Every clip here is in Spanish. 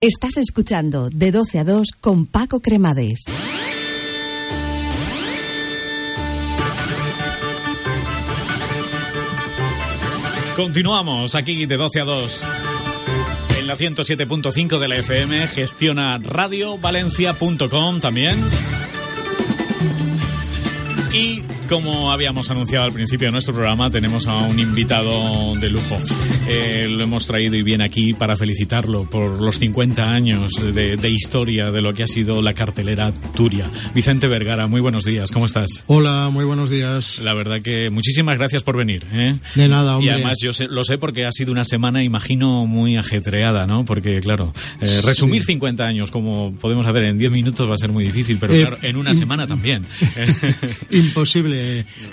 Estás escuchando de 12 a 2 con Paco Cremades. Continuamos aquí de 12 a 2. En la 107.5 de la FM gestiona radiovalencia.com también. Y como habíamos anunciado al principio de nuestro programa, tenemos a un invitado de lujo. Eh, lo hemos traído y viene aquí para felicitarlo por los 50 años de, de, historia de lo que ha sido la cartelera Turia. Vicente Vergara, muy buenos días, ¿cómo estás? Hola, muy buenos días. La verdad que muchísimas gracias por venir. ¿eh? De nada, hombre. Y además yo sé, lo sé porque ha sido una semana, imagino, muy ajetreada, ¿no? Porque, claro, eh, resumir sí. 50 años como podemos hacer en 10 minutos va a ser muy difícil, pero claro, en una semana también. Imposible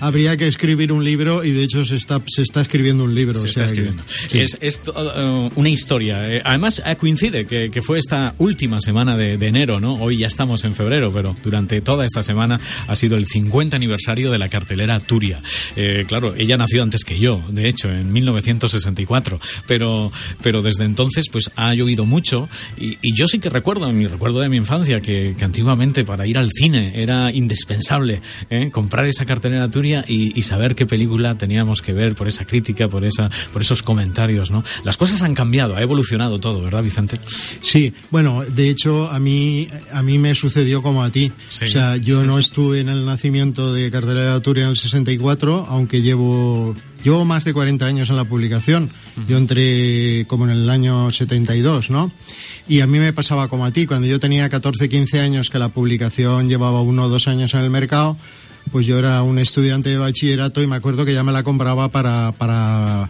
habría que escribir un libro y de hecho se está, se está escribiendo un libro. Se o sea está escribiendo. Que, sí. Es, es uh, una historia. Eh, además, eh, coincide que, que, fue esta última semana de, de, enero, ¿no? Hoy ya estamos en febrero, pero durante toda esta semana ha sido el 50 aniversario de la cartelera Turia. Eh, claro, ella nació antes que yo, de hecho, en 1964, pero, pero desde entonces pues ha llovido mucho y, y yo sí que recuerdo, en mi recuerdo de mi infancia, que, que antiguamente para ir al cine era indispensable ¿eh? comprar esa cartelera Turia y, y, saber qué película teníamos que ver por esa crítica, por esa, por esos comentarios, ¿no? Las cosas han cambiado, ha evolucionado todo, ¿verdad, Vicente? Sí, bueno, de hecho a mí a mí me sucedió como a ti. Sí, o sea, yo sí, no sí. estuve en el nacimiento de Cartelera Turia en el 64, aunque llevo llevo más de 40 años en la publicación. Yo entré como en el año 72, ¿no? Y a mí me pasaba como a ti, cuando yo tenía 14, 15 años que la publicación llevaba uno o dos años en el mercado, pues yo era un estudiante de bachillerato y me acuerdo que ya me la compraba para, para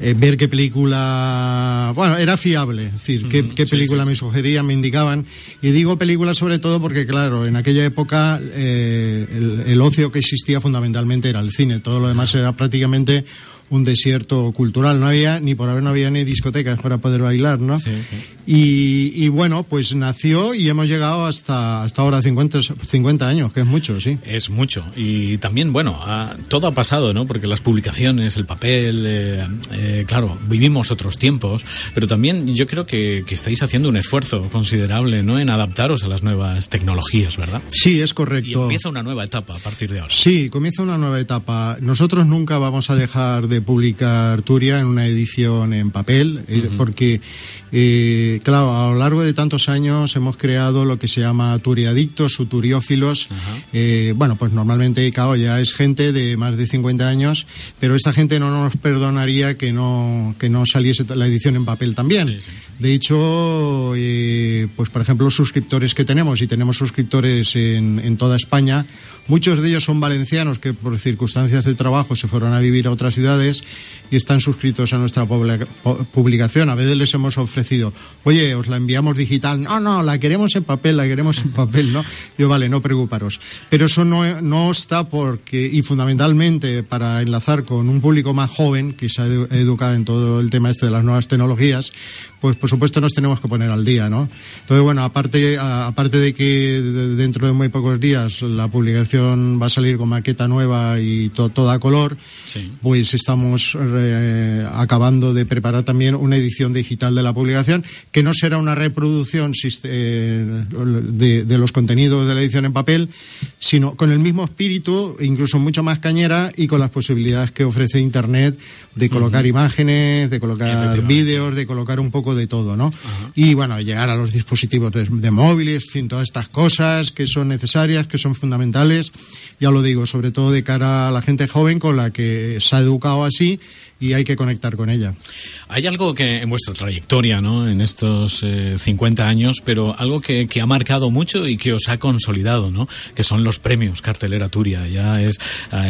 eh, ver qué película, bueno, era fiable, es decir, qué, qué película sí, sí, me sugerían, me indicaban. Y digo película sobre todo porque, claro, en aquella época eh, el, el, ocio que existía fundamentalmente era el cine, todo lo demás era prácticamente un desierto cultural. No había, ni por haber no había ni discotecas para poder bailar, ¿no? Sí, sí. Y, y, bueno, pues nació y hemos llegado hasta, hasta ahora 50, 50 años, que es mucho, sí. Es mucho. Y también, bueno, a, todo ha pasado, ¿no? Porque las publicaciones, el papel, eh, eh, claro, vivimos otros tiempos, pero también yo creo que, que, estáis haciendo un esfuerzo considerable, ¿no? En adaptaros a las nuevas tecnologías, ¿verdad? Sí, es correcto. Y empieza una nueva etapa a partir de ahora. Sí, comienza una nueva etapa. Nosotros nunca vamos a dejar de publicar Turia en una edición en papel, uh -huh. porque eh, claro, a lo largo de tantos años hemos creado lo que se llama turiadictos o turiófilos. Eh, bueno, pues normalmente, claro, ya es gente de más de 50 años, pero esta gente no nos perdonaría que no, que no saliese la edición en papel también. Sí, sí. De hecho, eh, pues por ejemplo, los suscriptores que tenemos, y tenemos suscriptores en, en toda España, muchos de ellos son valencianos que por circunstancias de trabajo se fueron a vivir a otras ciudades y están suscritos a nuestra publicación. A veces les hemos ofrecido, oye, os la enviamos digital. No, no, la queremos en papel, la queremos en papel, ¿no? Digo, vale, no preocuparos. Pero eso no, no está porque, y fundamentalmente para enlazar con un público más joven que se ha educado en todo el tema este de las nuevas tecnologías, pues por supuesto nos tenemos que poner al día, ¿no? Entonces, bueno, aparte, aparte de que dentro de muy pocos días la publicación va a salir con maqueta nueva y to, toda color, sí. pues estamos eh, acabando de preparar también una edición digital de la publicación que no será una reproducción eh, de, de, los contenidos de la edición en papel, sino con el mismo espíritu, incluso mucho más cañera y con las posibilidades que ofrece Internet de colocar uh -huh. imágenes, de colocar vídeos, de colocar un poco de todo, ¿no? Uh -huh. Y bueno, llegar a los dispositivos de, de móviles, en fin, todas estas cosas que son necesarias, que son fundamentales, ya lo digo, sobre todo de cara a la gente joven con la que se ha educado así y hay que conectar con ella. Hay algo que en vuestra trayectoria ¿no? En estos 50 años, pero algo que, que, ha marcado mucho y que os ha consolidado, ¿no? Que son los premios Cartelera Turia. Ya es,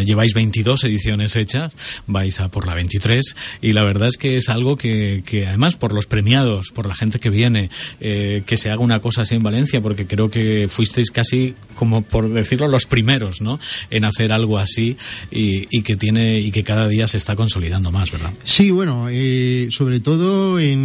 lleváis 22 ediciones hechas, vais a por la 23 y la verdad es que es algo que, que además por los premiados, por la gente que viene, que se haga una cosa así en Valencia, porque creo que fuisteis casi como por decirlo los primeros, ¿no? En hacer algo así y, que tiene y que cada día se está consolidando más, ¿verdad? Sí, bueno, eh, sobre todo en,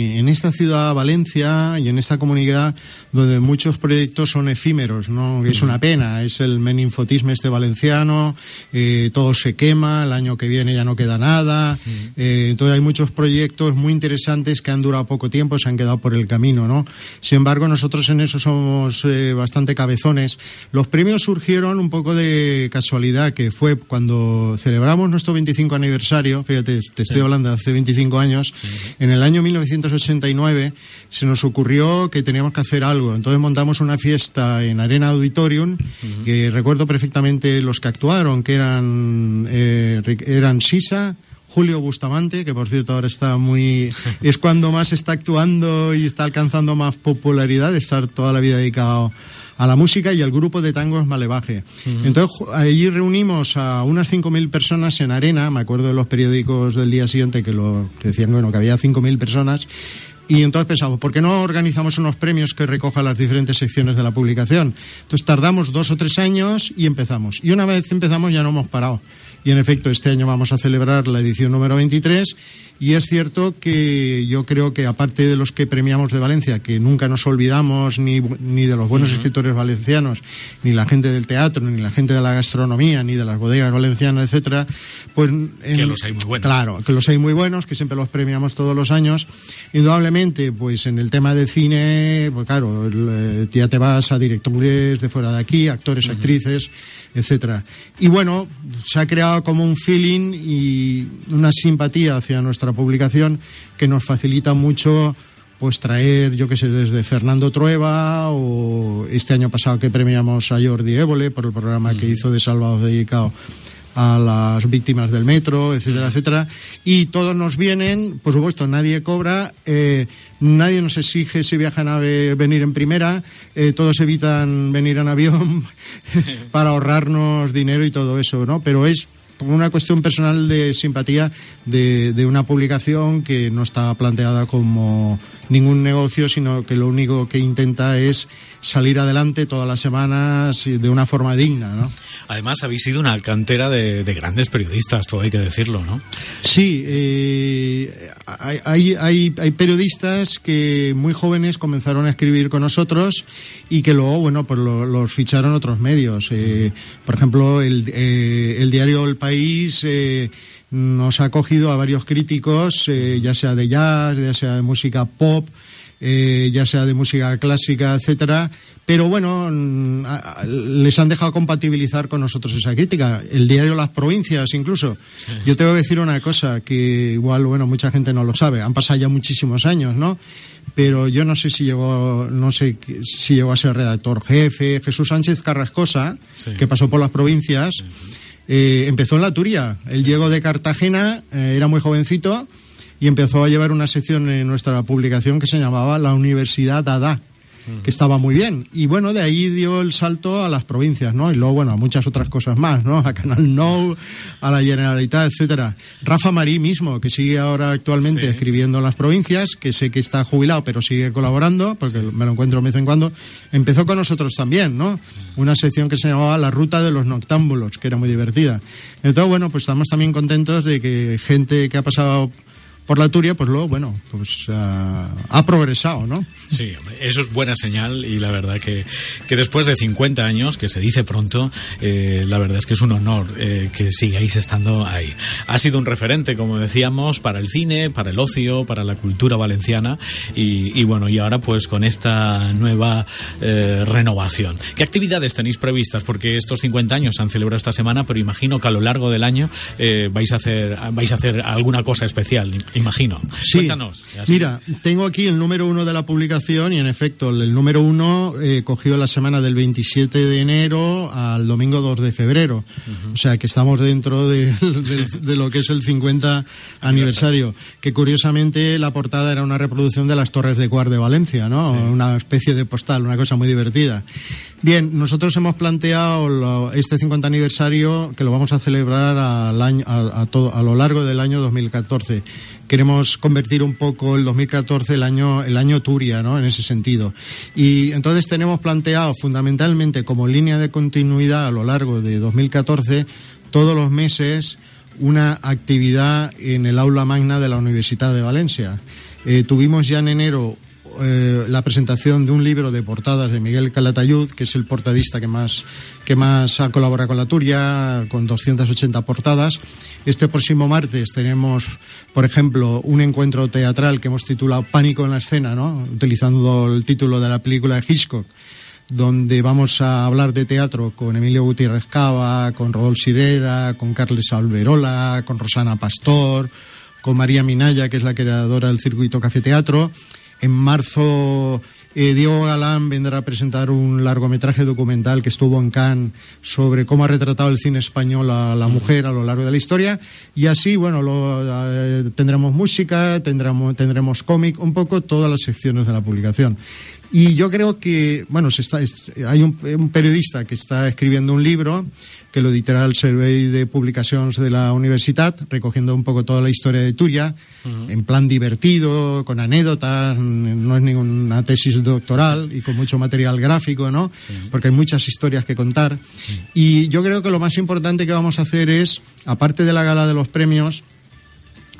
eh, en, esta ciudad Valencia y en esta comunidad donde muchos proyectos son efímeros, ¿no? Es una pena, es el meninfotismo este valenciano, eh, todo se quema, el año que viene ya no queda nada, entonces hay muchos proyectos muy interesantes que han durado poco tiempo, se han quedado por el camino, ¿no? Sin embargo, nosotros en eso somos bastante cabezones. Los premios surgieron un poco de casualidad, que fue cuando celebramos nuestro 25 aniversario, fíjate, te estoy hablando de hace 25 años, en el año 1989 se nos ocurrió que teníamos que hacer algo. Entonces montamos una fiesta en Arena Auditorium, que recuerdo perfectamente los que actuaron, que eran, eh, eran Sisa, Julio Bustamante, que por cierto ahora está muy... es cuando más está actuando y está alcanzando más popularidad, de estar toda la vida dedicado a la música y al grupo de tangos Malevaje. Entonces, allí reunimos a unas 5.000 personas en arena, me acuerdo de los periódicos del día siguiente que, lo, decían bueno, que había 5.000 personas, y entonces pensamos, ¿por qué no organizamos unos premios que recojan las diferentes secciones de la publicación? Entonces tardamos dos o tres años y empezamos. Y una vez empezamos ya no hemos parado. Y en efecto, este año vamos a celebrar la edición número 23 y es cierto que yo creo que aparte de los que premiamos de Valencia, que nunca nos olvidamos ni, ni de los buenos escritores valencianos, ni la gente del teatro, ni la gente de la gastronomía, ni de las bodegas valencianas, etcétera, pues que los hay muy buenos. Claro, que los hay muy buenos, que siempre los premiamos todos los años. Indudablemente, pues en el tema de cine, pues claro, eh, ya te vas a directores de fuera de aquí, actores, actrices, etcétera. Y bueno, se ha creado como un feeling y una simpatía hacia nuestra publicación que nos facilita mucho pues traer, yo que sé, desde Fernando Trueba o este año pasado que premiamos a Jordi Évole por el programa que hizo de Salvados dedicado a las víctimas del metro, etcétera, etcétera. Y todos nos vienen, por supuesto, nadie cobra, eh, nadie nos exige si viajan a venir en primera, eh, todos evitan venir en avión para ahorrarnos dinero y todo eso, ¿no? Pero es una cuestión personal de simpatía de, de una publicación que no está planteada como ningún negocio, sino que lo único que intenta es salir adelante todas las semanas de una forma digna, ¿no? Además, habéis sido una cantera de, grandes periodistas, todo hay que decirlo, ¿no? Sí, eh, hay, hay, hay, periodistas que muy jóvenes comenzaron a escribir con nosotros y que luego, bueno, pues los ficharon otros medios. Eh, por ejemplo, el, eh, el diario El País nos ha cogido a varios críticos, ya sea de jazz, ya sea de música pop, eh, ya sea de música clásica, etcétera, pero bueno, mm, les han dejado compatibilizar con nosotros esa crítica. El diario Las Provincias, incluso. Yo tengo que decir una cosa que igual, bueno, mucha gente no lo sabe. Han pasado ya muchísimos años, ¿no? Pero yo no sé si llegó, no sé si llegó a ser redactor jefe. Jesús Sánchez Carrascosa, que pasó por Las Provincias. Eh, empezó en la Turia. Él llegó de Cartagena, eh, era muy jovencito y empezó a llevar una sección en nuestra publicación que se llamaba La Universidad Dada que estaba muy bien. Y bueno, de ahí dio el salto a las provincias, ¿no? Y luego, bueno, a muchas otras cosas más, ¿no? A Canal No, a la Generalitat, etcétera. Rafa Marí mismo, que sigue ahora actualmente escribiendo en las provincias, que sé que está jubilado, pero sigue colaborando, porque me lo encuentro de vez en cuando, empezó con nosotros también, ¿no? Una sección que se llamaba La Ruta de los Noctámbulos, que era muy divertida. Entonces, bueno, pues estamos también contentos de que gente que ha pasado por la Turia, pues luego, bueno, pues uh, ha progresado, ¿no? Sí, eso es buena señal y la verdad que, que después de 50 años, que se dice pronto, eh, la verdad es que es un honor eh, que sigáis estando ahí. Ha sido un referente, como decíamos, para el cine, para el ocio, para la cultura valenciana y, bueno, y ahora pues con esta nueva eh, renovación. ¿Qué actividades tenéis previstas? Porque estos 50 años se han celebrado esta semana, pero imagino que a lo largo del año vais, a hacer, vais a hacer alguna cosa especial imagino. Sí. Cuéntanos. Mira, tengo aquí el número uno de la publicación y en efecto, el número uno eh, cogió la semana del 27 de enero al domingo 2 de febrero. O sea que estamos dentro de, lo que es el 50 aniversario. Que curiosamente la portada era una reproducción de las Torres de Cuar de Valencia, ¿no? Una especie de postal, una cosa muy divertida. Bien, nosotros hemos planteado este 50 aniversario que lo vamos a celebrar al año, a, todo, a lo largo del año 2014. Queremos convertir un poco el 2014 el año, el año Turia, ¿no? En ese sentido. Y entonces tenemos planteado fundamentalmente como línea de continuidad a lo largo de 2014 todos los meses una actividad en el aula magna de la Universidad de Valencia. Eh, tuvimos ya en enero eh, la presentación de un libro de portadas de Miguel Calatayud, que es el portadista que más, que más ha colaborado con la Turia, con 280 portadas. Este próximo martes tenemos, por ejemplo, un encuentro teatral que hemos titulado Pánico en la escena, ¿no? utilizando el título de la película de Hitchcock donde vamos a hablar de teatro con Emilio Gutiérrez Cava, con Rodolfo Sirera, con Carles Alberola, con Rosana Pastor, con María Minaya, que es la creadora del circuito Café Teatro. En marzo eh, Diego Galán vendrá a presentar un largometraje documental que estuvo en Cannes sobre cómo ha retratado el cine español a la mujer a lo largo de la historia. Y así, bueno, eh, tendremos música, tendremos, tendremos cómic, un poco todas las secciones de la publicación. Y yo creo que, bueno, se está, hay un, periodista que está escribiendo un libro que lo editará el Survey de Publicaciones de la Universidad, recogiendo un poco toda la historia de Turia, en plan divertido, con anécdotas, no es ninguna tesis doctoral y con mucho material gráfico, ¿no? Porque hay muchas historias que contar. Y yo creo que lo más importante que vamos a hacer es, aparte de la gala de los premios,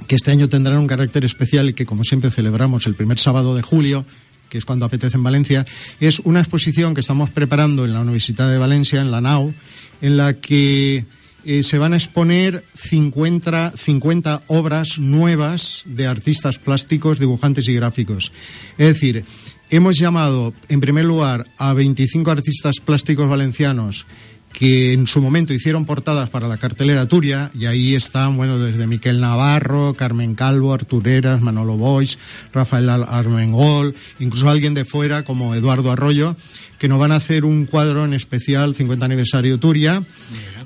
que este año tendrán un carácter especial y que, como siempre, celebramos el primer sábado de julio, que es cuando apetece en Valencia, es una exposición que estamos preparando en la Universidad de Valencia, en la NAU, en la que eh, se van a exponer 50, 50 obras nuevas de artistas plásticos, dibujantes y gráficos. Es decir, hemos llamado, en primer lugar, a 25 artistas plásticos valencianos que en su momento hicieron portadas para la cartelera Turia, y ahí están, bueno, desde Miquel Navarro, Carmen Calvo, Artureras, Manolo Boix, Rafael Armengol, incluso alguien de fuera como Eduardo Arroyo, que nos van a hacer un cuadro en especial 50 aniversario Turia.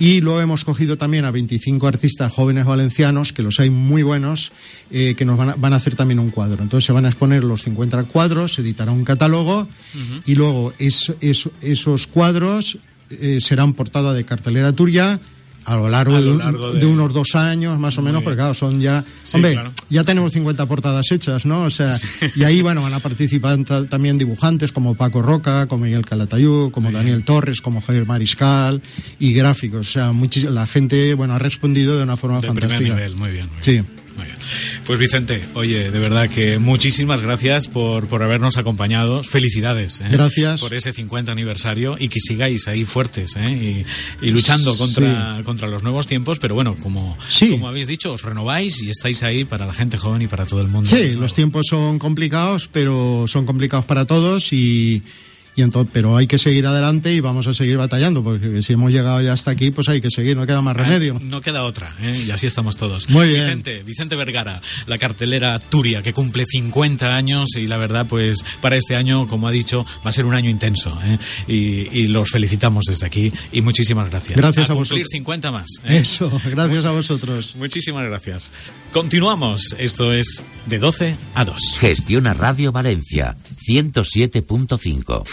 Y luego hemos cogido también a 25 artistas jóvenes valencianos, que los hay muy buenos, eh, que nos van a, van a, hacer también un cuadro. Entonces se van a exponer los 50 cuadros, se editará un catálogo y luego esos cuadros eh, serán portada de cartelera Turia a lo largo, de, unos dos años más o menos, porque claro, son ya... hombre, ya tenemos 50 portadas hechas, ¿no? O sea, y ahí, bueno, van a participar también dibujantes como Paco Roca, como Miguel Calatayud, como Daniel Torres, como Javier Mariscal y gráficos. O sea, la gente, bueno, ha respondido de una forma fantástica. muy bien. sí. Pues Vicente, oye, de verdad que muchísimas gracias por, por habernos acompañado. Felicidades. ¿eh? Gracias. Por ese 50 aniversario y que sigáis ahí fuertes ¿eh? y, luchando contra, contra los nuevos tiempos. Pero bueno, como, como habéis dicho, os renováis y estáis ahí para la gente joven y para todo el mundo. Sí, los tiempos son complicados, pero son complicados para todos y y entonces, pero hay que seguir adelante y vamos a seguir batallando, porque si hemos llegado ya hasta aquí, pues hay que seguir, no queda más remedio. no queda otra, ¿eh? y así estamos todos. Muy bien. Vicente, Vicente Vergara, la cartelera Turia, que cumple 50 años y la verdad, pues para este año, como ha dicho, va a ser un año intenso, ¿eh? y, los felicitamos desde aquí y muchísimas gracias. Gracias a, a cumplir 50 más. ¿eh? Eso, gracias a vosotros. Muchísimas gracias. Continuamos, esto es de 12 a 2. Gestiona Radio Valencia, 107.5.